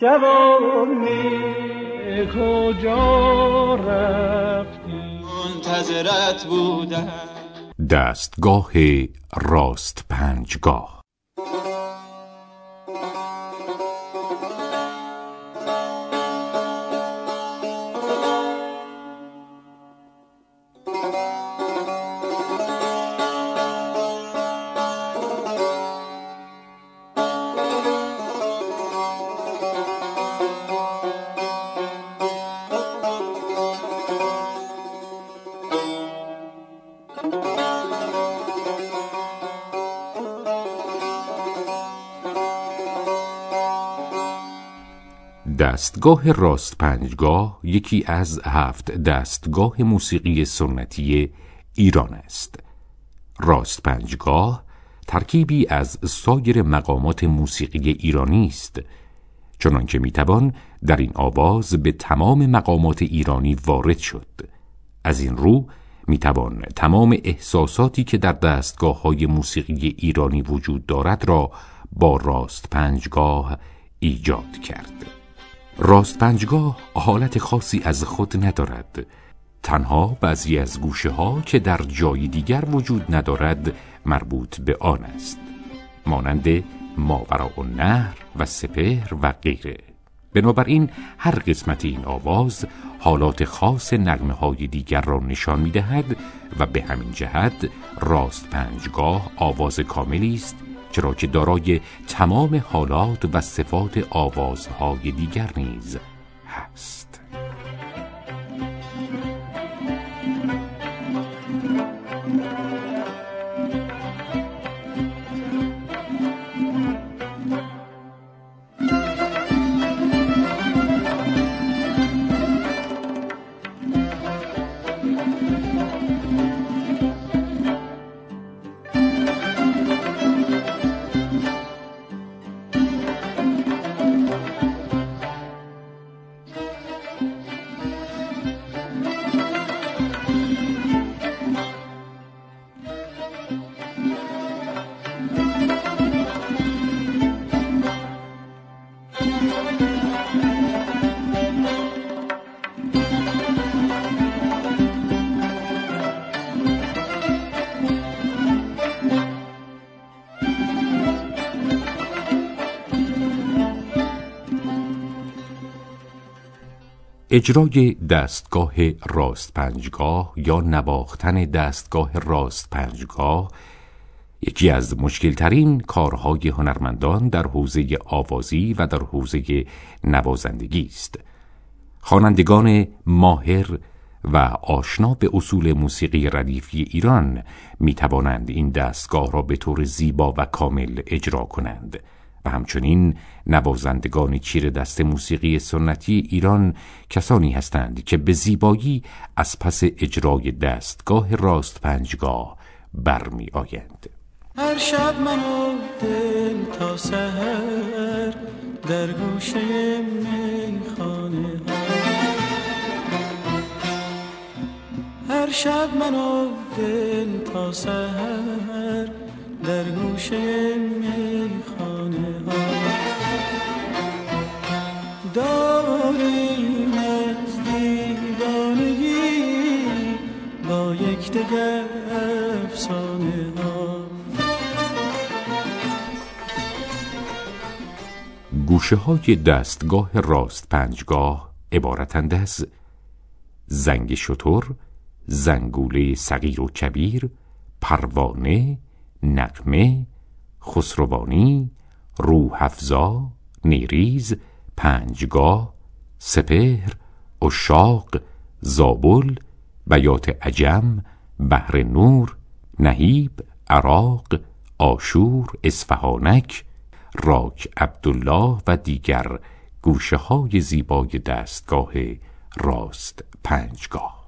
جوانی کجا رفتی؟ منتظرت بودم. دستگاه راست پنجگاه. دستگاه راست پنجگاه یکی از هفت دستگاه موسیقی سنتی ایران است. راست پنجگاه ترکیبی از سایر مقامات موسیقی ایرانی است. چنانکه می‌توان در این آواز به تمام مقامات ایرانی وارد شد. از این رو می‌توان تمام احساساتی که در دستگاه های موسیقی ایرانی وجود دارد را با راست پنجگاه ایجاد کرد. راست پنجگاه حالت خاصی از خود ندارد. تنها بعضی از گوشه ها که در جای دیگر وجود ندارد مربوط به آن است. مانند ماورا و نهر و سپهر و غیره. بنابراین هر قسمت این آواز حالات خاص نغمه های دیگر را نشان می دهد و به همین جهت راست پنجگاه آواز کاملی است چرا که دارای تمام حالات و صفات آوازهای دیگر نیز هست. اجرای دستگاه راست پنجگاه یا نواختن دستگاه راست پنجگاه یکی از مشکلترین کارهای هنرمندان در حوزه آوازی و در حوزه نوازندگی است. خوانندگان ماهر و آشنا به اصول موسیقی ردیفی ایران می توانند این دستگاه را به طور زیبا و کامل اجرا کنند. و همچنین نوازندگان چیر دست موسیقی سنتی ایران کسانی هستند که به زیبایی از پس اجرای دستگاه راست پنجگاه برمی آیند هر شب من دل تا سهر در گوشه میخانه. هر شب من دل تا سهر در گوشه دگر افسانه ها گوشه های دستگاه راست پنجگاه عبارتند از زنگ شطور، زنگوله صغیر و کبیر، پروانه، نقمه، خسروانی، روح افزا، نیریز، پنجگاه سپهر اشاق زابل بیات عجم بحر نور نهیب عراق آشور اصفهانک راک عبدالله و دیگر گوشه های زیبای دستگاه راست پنجگاه.